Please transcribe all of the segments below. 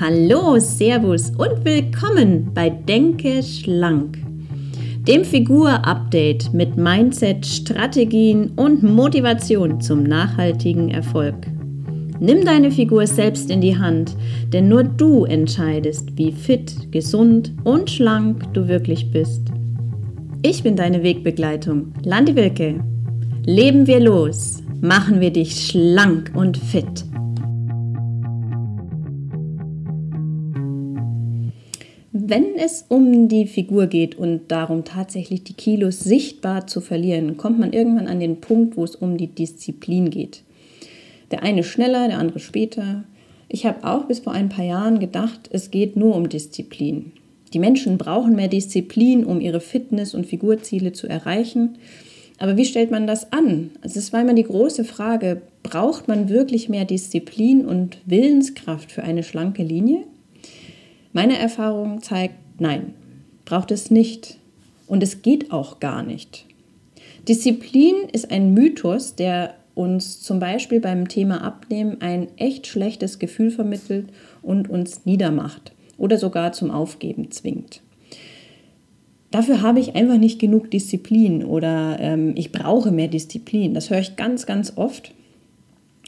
Hallo, Servus und willkommen bei Denke schlank, dem Figur-Update mit Mindset, Strategien und Motivation zum nachhaltigen Erfolg. Nimm deine Figur selbst in die Hand, denn nur du entscheidest, wie fit, gesund und schlank du wirklich bist. Ich bin deine Wegbegleitung, Landi Wilke. Leben wir los, machen wir dich schlank und fit. Wenn es um die Figur geht und darum tatsächlich die Kilos sichtbar zu verlieren, kommt man irgendwann an den Punkt, wo es um die Disziplin geht. Der eine schneller, der andere später. Ich habe auch bis vor ein paar Jahren gedacht, es geht nur um Disziplin. Die Menschen brauchen mehr Disziplin, um ihre Fitness- und Figurziele zu erreichen. Aber wie stellt man das an? Es war immer die große Frage, braucht man wirklich mehr Disziplin und Willenskraft für eine schlanke Linie? Meine Erfahrung zeigt, nein, braucht es nicht. Und es geht auch gar nicht. Disziplin ist ein Mythos, der uns zum Beispiel beim Thema Abnehmen ein echt schlechtes Gefühl vermittelt und uns niedermacht oder sogar zum Aufgeben zwingt. Dafür habe ich einfach nicht genug Disziplin oder ähm, ich brauche mehr Disziplin. Das höre ich ganz, ganz oft.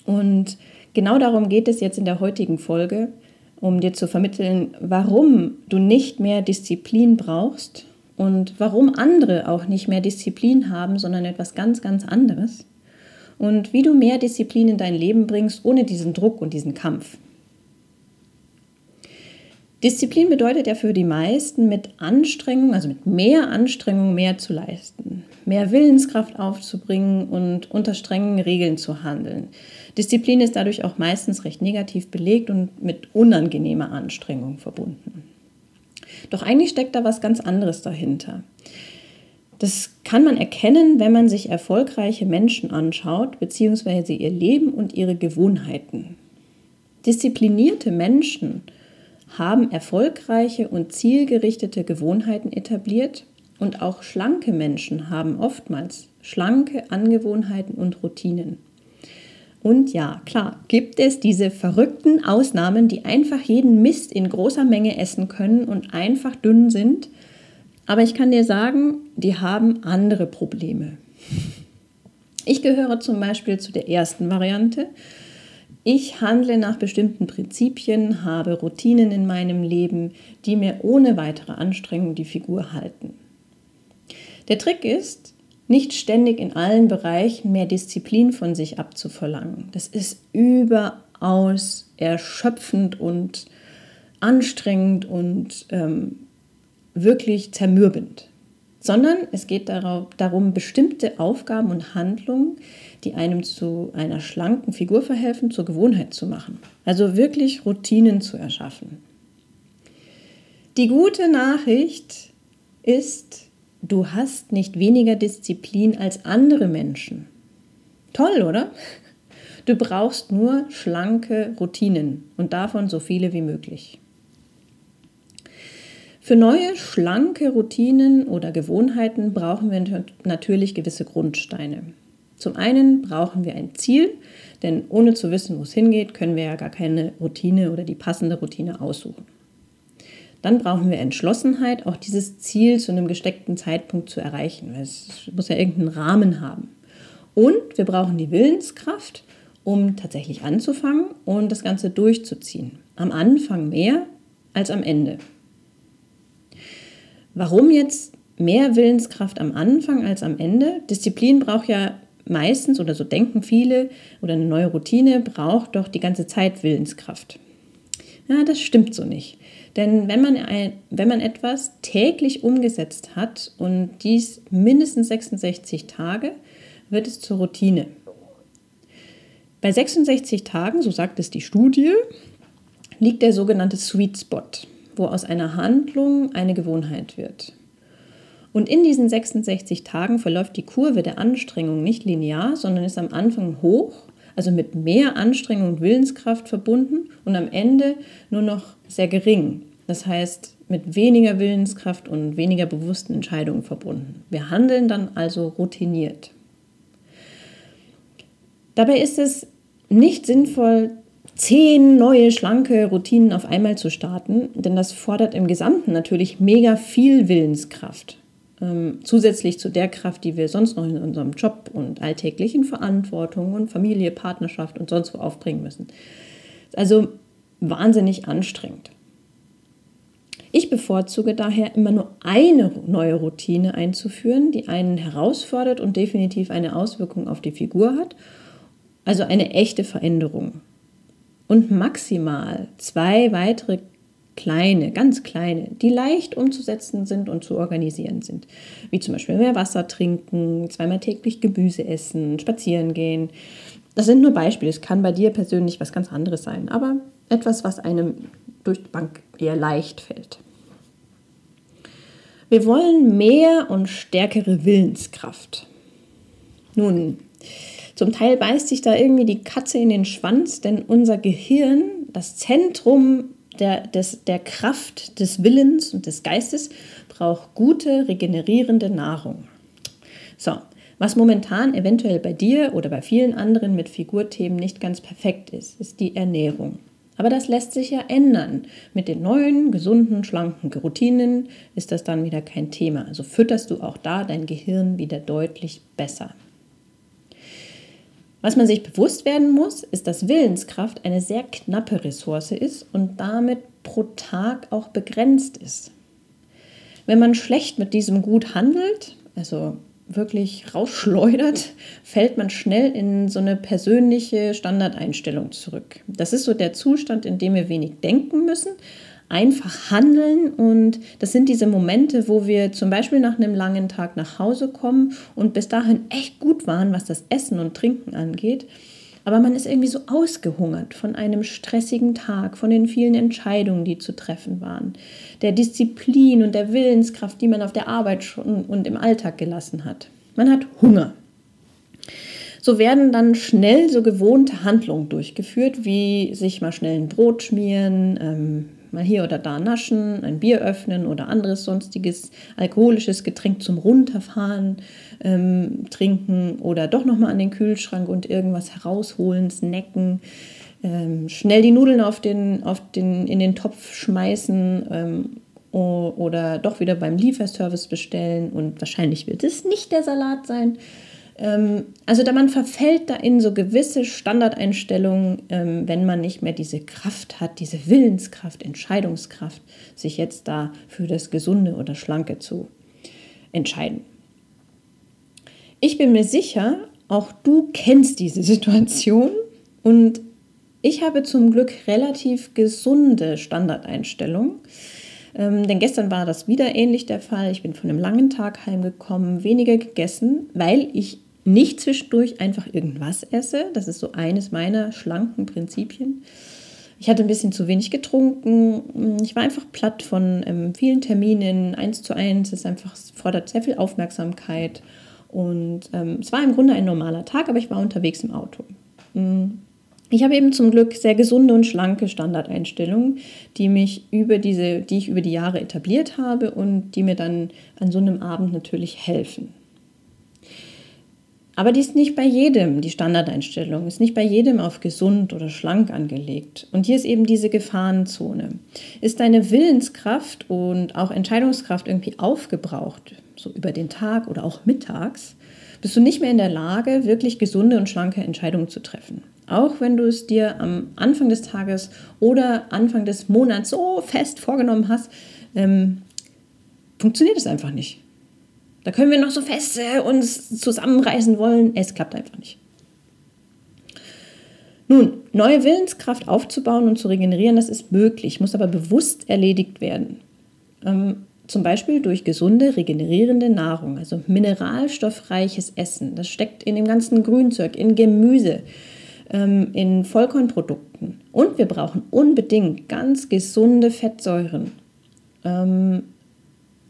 Und genau darum geht es jetzt in der heutigen Folge um dir zu vermitteln, warum du nicht mehr Disziplin brauchst und warum andere auch nicht mehr Disziplin haben, sondern etwas ganz, ganz anderes. Und wie du mehr Disziplin in dein Leben bringst, ohne diesen Druck und diesen Kampf. Disziplin bedeutet ja für die meisten mit Anstrengung, also mit mehr Anstrengung mehr zu leisten, mehr Willenskraft aufzubringen und unter strengen Regeln zu handeln. Disziplin ist dadurch auch meistens recht negativ belegt und mit unangenehmer Anstrengung verbunden. Doch eigentlich steckt da was ganz anderes dahinter. Das kann man erkennen, wenn man sich erfolgreiche Menschen anschaut, beziehungsweise ihr Leben und ihre Gewohnheiten. Disziplinierte Menschen haben erfolgreiche und zielgerichtete Gewohnheiten etabliert und auch schlanke Menschen haben oftmals schlanke Angewohnheiten und Routinen. Und ja, klar, gibt es diese verrückten Ausnahmen, die einfach jeden Mist in großer Menge essen können und einfach dünn sind. Aber ich kann dir sagen, die haben andere Probleme. Ich gehöre zum Beispiel zu der ersten Variante. Ich handle nach bestimmten Prinzipien, habe Routinen in meinem Leben, die mir ohne weitere Anstrengung die Figur halten. Der Trick ist, nicht ständig in allen Bereichen mehr Disziplin von sich abzuverlangen. Das ist überaus erschöpfend und anstrengend und ähm, wirklich zermürbend. Sondern es geht darauf, darum, bestimmte Aufgaben und Handlungen, die einem zu einer schlanken Figur verhelfen, zur Gewohnheit zu machen. Also wirklich Routinen zu erschaffen. Die gute Nachricht ist, du hast nicht weniger Disziplin als andere Menschen. Toll, oder? Du brauchst nur schlanke Routinen und davon so viele wie möglich. Für neue, schlanke Routinen oder Gewohnheiten brauchen wir natürlich gewisse Grundsteine. Zum einen brauchen wir ein Ziel, denn ohne zu wissen, wo es hingeht, können wir ja gar keine Routine oder die passende Routine aussuchen. Dann brauchen wir Entschlossenheit, auch dieses Ziel zu einem gesteckten Zeitpunkt zu erreichen. Es muss ja irgendeinen Rahmen haben. Und wir brauchen die Willenskraft, um tatsächlich anzufangen und das Ganze durchzuziehen. Am Anfang mehr als am Ende. Warum jetzt mehr Willenskraft am Anfang als am Ende? Disziplin braucht ja meistens, oder so denken viele, oder eine neue Routine braucht doch die ganze Zeit Willenskraft. Ja, das stimmt so nicht. Denn wenn man, ein, wenn man etwas täglich umgesetzt hat und dies mindestens 66 Tage, wird es zur Routine. Bei 66 Tagen, so sagt es die Studie, liegt der sogenannte Sweet Spot, wo aus einer Handlung eine Gewohnheit wird. Und in diesen 66 Tagen verläuft die Kurve der Anstrengung nicht linear, sondern ist am Anfang hoch also mit mehr Anstrengung und Willenskraft verbunden und am Ende nur noch sehr gering. Das heißt, mit weniger Willenskraft und weniger bewussten Entscheidungen verbunden. Wir handeln dann also routiniert. Dabei ist es nicht sinnvoll, zehn neue schlanke Routinen auf einmal zu starten, denn das fordert im Gesamten natürlich mega viel Willenskraft. Ähm, zusätzlich zu der Kraft, die wir sonst noch in unserem Job und alltäglichen Verantwortung und Familie, Partnerschaft und sonst wo aufbringen müssen. Also wahnsinnig anstrengend. Ich bevorzuge daher immer nur eine neue Routine einzuführen, die einen herausfordert und definitiv eine Auswirkung auf die Figur hat, also eine echte Veränderung. Und maximal zwei weitere kleine, ganz kleine, die leicht umzusetzen sind und zu organisieren sind. Wie zum Beispiel mehr Wasser trinken, zweimal täglich Gemüse essen, spazieren gehen. Das sind nur Beispiele. Es kann bei dir persönlich was ganz anderes sein, aber etwas, was einem durch die Bank eher leicht fällt. Wir wollen mehr und stärkere Willenskraft. Nun, zum Teil beißt sich da irgendwie die Katze in den Schwanz, denn unser Gehirn, das Zentrum der, des, der Kraft des Willens und des Geistes braucht gute, regenerierende Nahrung. So, was momentan eventuell bei dir oder bei vielen anderen mit Figurthemen nicht ganz perfekt ist, ist die Ernährung. Aber das lässt sich ja ändern. Mit den neuen, gesunden, schlanken Routinen ist das dann wieder kein Thema. Also fütterst du auch da dein Gehirn wieder deutlich besser. Was man sich bewusst werden muss, ist, dass Willenskraft eine sehr knappe Ressource ist und damit pro Tag auch begrenzt ist. Wenn man schlecht mit diesem Gut handelt, also wirklich rausschleudert, fällt man schnell in so eine persönliche Standardeinstellung zurück. Das ist so der Zustand, in dem wir wenig denken müssen, einfach handeln und das sind diese Momente, wo wir zum Beispiel nach einem langen Tag nach Hause kommen und bis dahin echt gut waren, was das Essen und Trinken angeht. Aber man ist irgendwie so ausgehungert von einem stressigen Tag, von den vielen Entscheidungen, die zu treffen waren, der Disziplin und der Willenskraft, die man auf der Arbeit schon und im Alltag gelassen hat. Man hat Hunger. So werden dann schnell so gewohnte Handlungen durchgeführt, wie sich mal schnell ein Brot schmieren, ähm, mal hier oder da naschen, ein Bier öffnen oder anderes sonstiges alkoholisches Getränk zum Runterfahren ähm, trinken oder doch nochmal an den Kühlschrank und irgendwas herausholen, snacken. Ähm, schnell die Nudeln auf den, auf den, in den Topf schmeißen ähm, oder doch wieder beim Lieferservice bestellen und wahrscheinlich wird es nicht der Salat sein. Ähm, also da man verfällt da in so gewisse Standardeinstellungen, ähm, wenn man nicht mehr diese Kraft hat, diese Willenskraft, Entscheidungskraft, sich jetzt da für das Gesunde oder Schlanke zu entscheiden. Ich bin mir sicher, auch du kennst diese Situation und ich habe zum Glück relativ gesunde Standardeinstellungen. Ähm, denn gestern war das wieder ähnlich der Fall. Ich bin von einem langen Tag heimgekommen, weniger gegessen, weil ich nicht zwischendurch einfach irgendwas esse. Das ist so eines meiner schlanken Prinzipien. Ich hatte ein bisschen zu wenig getrunken. Ich war einfach platt von ähm, vielen Terminen. Eins zu eins ist einfach, fordert sehr viel Aufmerksamkeit. Und ähm, es war im Grunde ein normaler Tag, aber ich war unterwegs im Auto. Mm. Ich habe eben zum Glück sehr gesunde und schlanke Standardeinstellungen, die mich über diese, die ich über die Jahre etabliert habe und die mir dann an so einem Abend natürlich helfen. Aber die ist nicht bei jedem, die Standardeinstellung, ist nicht bei jedem auf gesund oder schlank angelegt. Und hier ist eben diese Gefahrenzone. Ist deine Willenskraft und auch Entscheidungskraft irgendwie aufgebraucht, so über den Tag oder auch mittags, bist du nicht mehr in der Lage, wirklich gesunde und schlanke Entscheidungen zu treffen. Auch wenn du es dir am Anfang des Tages oder Anfang des Monats so fest vorgenommen hast, ähm, funktioniert es einfach nicht. Da können wir noch so fest äh, uns zusammenreißen wollen. Es klappt einfach nicht. Nun, neue Willenskraft aufzubauen und zu regenerieren, das ist möglich, muss aber bewusst erledigt werden. Ähm, zum Beispiel durch gesunde, regenerierende Nahrung, also mineralstoffreiches Essen. Das steckt in dem ganzen Grünzeug, in Gemüse, ähm, in Vollkornprodukten. Und wir brauchen unbedingt ganz gesunde Fettsäuren. Ähm,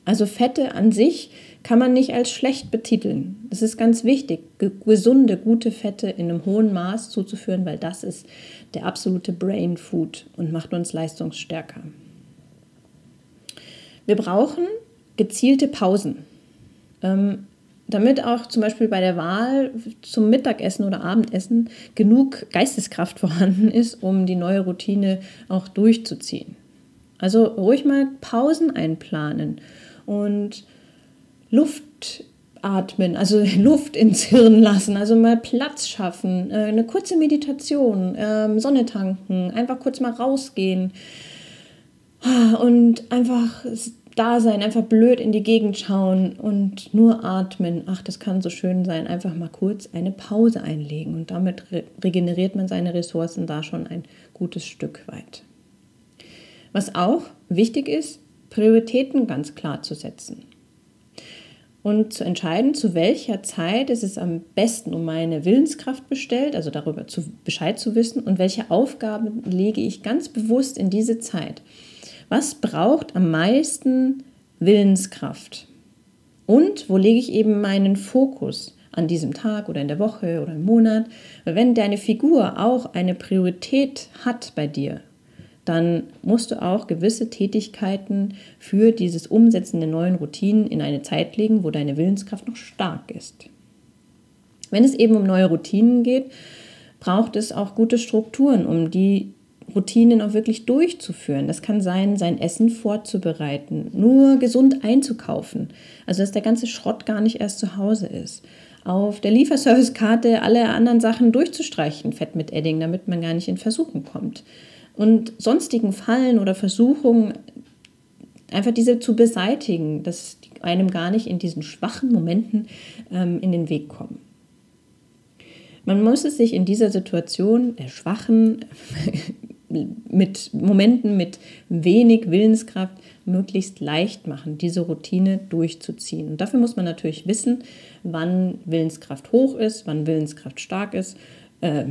also Fette an sich kann man nicht als schlecht betiteln. Das ist ganz wichtig, gesunde, gute Fette in einem hohen Maß zuzuführen, weil das ist der absolute Brain Food und macht uns leistungsstärker. Wir brauchen gezielte Pausen. Ähm, damit auch zum Beispiel bei der Wahl zum Mittagessen oder Abendessen genug Geisteskraft vorhanden ist, um die neue Routine auch durchzuziehen. Also ruhig mal Pausen einplanen und Luft atmen, also Luft ins Hirn lassen, also mal Platz schaffen, äh, eine kurze Meditation, ähm, Sonne tanken, einfach kurz mal rausgehen und einfach da sein, einfach blöd in die Gegend schauen und nur atmen. Ach, das kann so schön sein. Einfach mal kurz eine Pause einlegen und damit re regeneriert man seine Ressourcen da schon ein gutes Stück weit. Was auch wichtig ist, Prioritäten ganz klar zu setzen und zu entscheiden, zu welcher Zeit ist es am besten um meine Willenskraft bestellt, also darüber zu, Bescheid zu wissen und welche Aufgaben lege ich ganz bewusst in diese Zeit. Was braucht am meisten Willenskraft? Und wo lege ich eben meinen Fokus an diesem Tag oder in der Woche oder im Monat? Wenn deine Figur auch eine Priorität hat bei dir, dann musst du auch gewisse Tätigkeiten für dieses Umsetzen der neuen Routinen in eine Zeit legen, wo deine Willenskraft noch stark ist. Wenn es eben um neue Routinen geht, braucht es auch gute Strukturen, um die Routinen auch wirklich durchzuführen. Das kann sein, sein Essen vorzubereiten, nur gesund einzukaufen, also dass der ganze Schrott gar nicht erst zu Hause ist. Auf der Lieferservice-Karte alle anderen Sachen durchzustreichen, Fett mit Edding, damit man gar nicht in Versuchen kommt. Und sonstigen Fallen oder Versuchungen, einfach diese zu beseitigen, dass einem gar nicht in diesen schwachen Momenten ähm, in den Weg kommen. Man muss es sich in dieser Situation der schwachen mit Momenten mit wenig Willenskraft möglichst leicht machen, diese Routine durchzuziehen. Und dafür muss man natürlich wissen, wann Willenskraft hoch ist, wann Willenskraft stark ist, äh,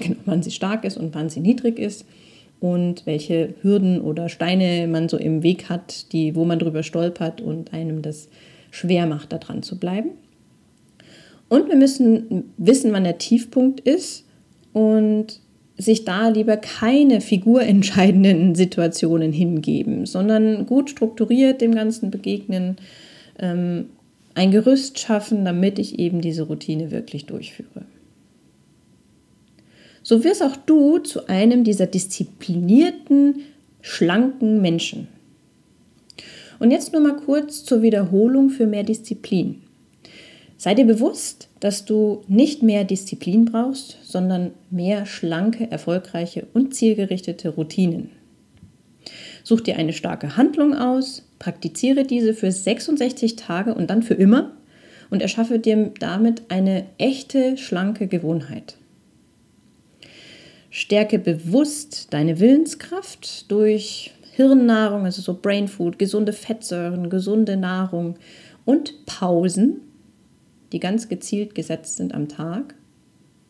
genau, wann sie stark ist und wann sie niedrig ist und welche Hürden oder Steine man so im Weg hat, die, wo man drüber stolpert und einem das schwer macht, da dran zu bleiben. Und wir müssen wissen, wann der Tiefpunkt ist und sich da lieber keine figurentscheidenden Situationen hingeben, sondern gut strukturiert dem Ganzen begegnen, ähm, ein Gerüst schaffen, damit ich eben diese Routine wirklich durchführe. So wirst auch du zu einem dieser disziplinierten, schlanken Menschen. Und jetzt nur mal kurz zur Wiederholung für mehr Disziplin. Sei dir bewusst, dass du nicht mehr Disziplin brauchst, sondern mehr schlanke, erfolgreiche und zielgerichtete Routinen. Such dir eine starke Handlung aus, praktiziere diese für 66 Tage und dann für immer und erschaffe dir damit eine echte, schlanke Gewohnheit. Stärke bewusst deine Willenskraft durch Hirnnahrung, also so Brain Food, gesunde Fettsäuren, gesunde Nahrung und Pausen die ganz gezielt gesetzt sind am Tag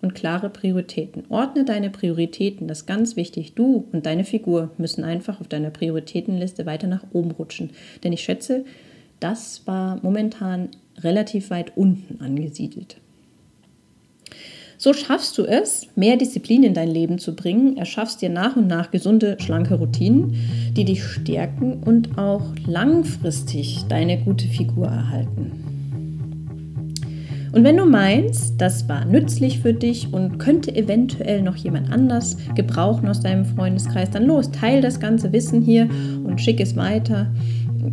und klare Prioritäten. Ordne deine Prioritäten, das ist ganz wichtig. Du und deine Figur müssen einfach auf deiner Prioritätenliste weiter nach oben rutschen. Denn ich schätze, das war momentan relativ weit unten angesiedelt. So schaffst du es, mehr Disziplin in dein Leben zu bringen, erschaffst dir nach und nach gesunde, schlanke Routinen, die dich stärken und auch langfristig deine gute Figur erhalten. Und wenn du meinst, das war nützlich für dich und könnte eventuell noch jemand anders gebrauchen aus deinem Freundeskreis, dann los, teil das ganze Wissen hier und schick es weiter.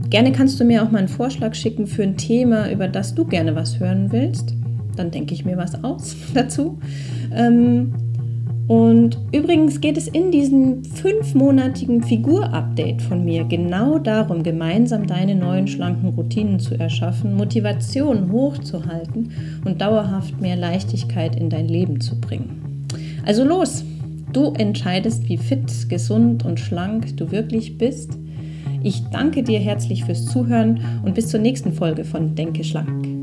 Gerne kannst du mir auch mal einen Vorschlag schicken für ein Thema, über das du gerne was hören willst. Dann denke ich mir was aus dazu. Ähm, und übrigens geht es in diesem fünfmonatigen Figur-Update von mir genau darum, gemeinsam deine neuen schlanken Routinen zu erschaffen, Motivation hochzuhalten und dauerhaft mehr Leichtigkeit in dein Leben zu bringen. Also los! Du entscheidest, wie fit, gesund und schlank du wirklich bist. Ich danke dir herzlich fürs Zuhören und bis zur nächsten Folge von Denke schlank.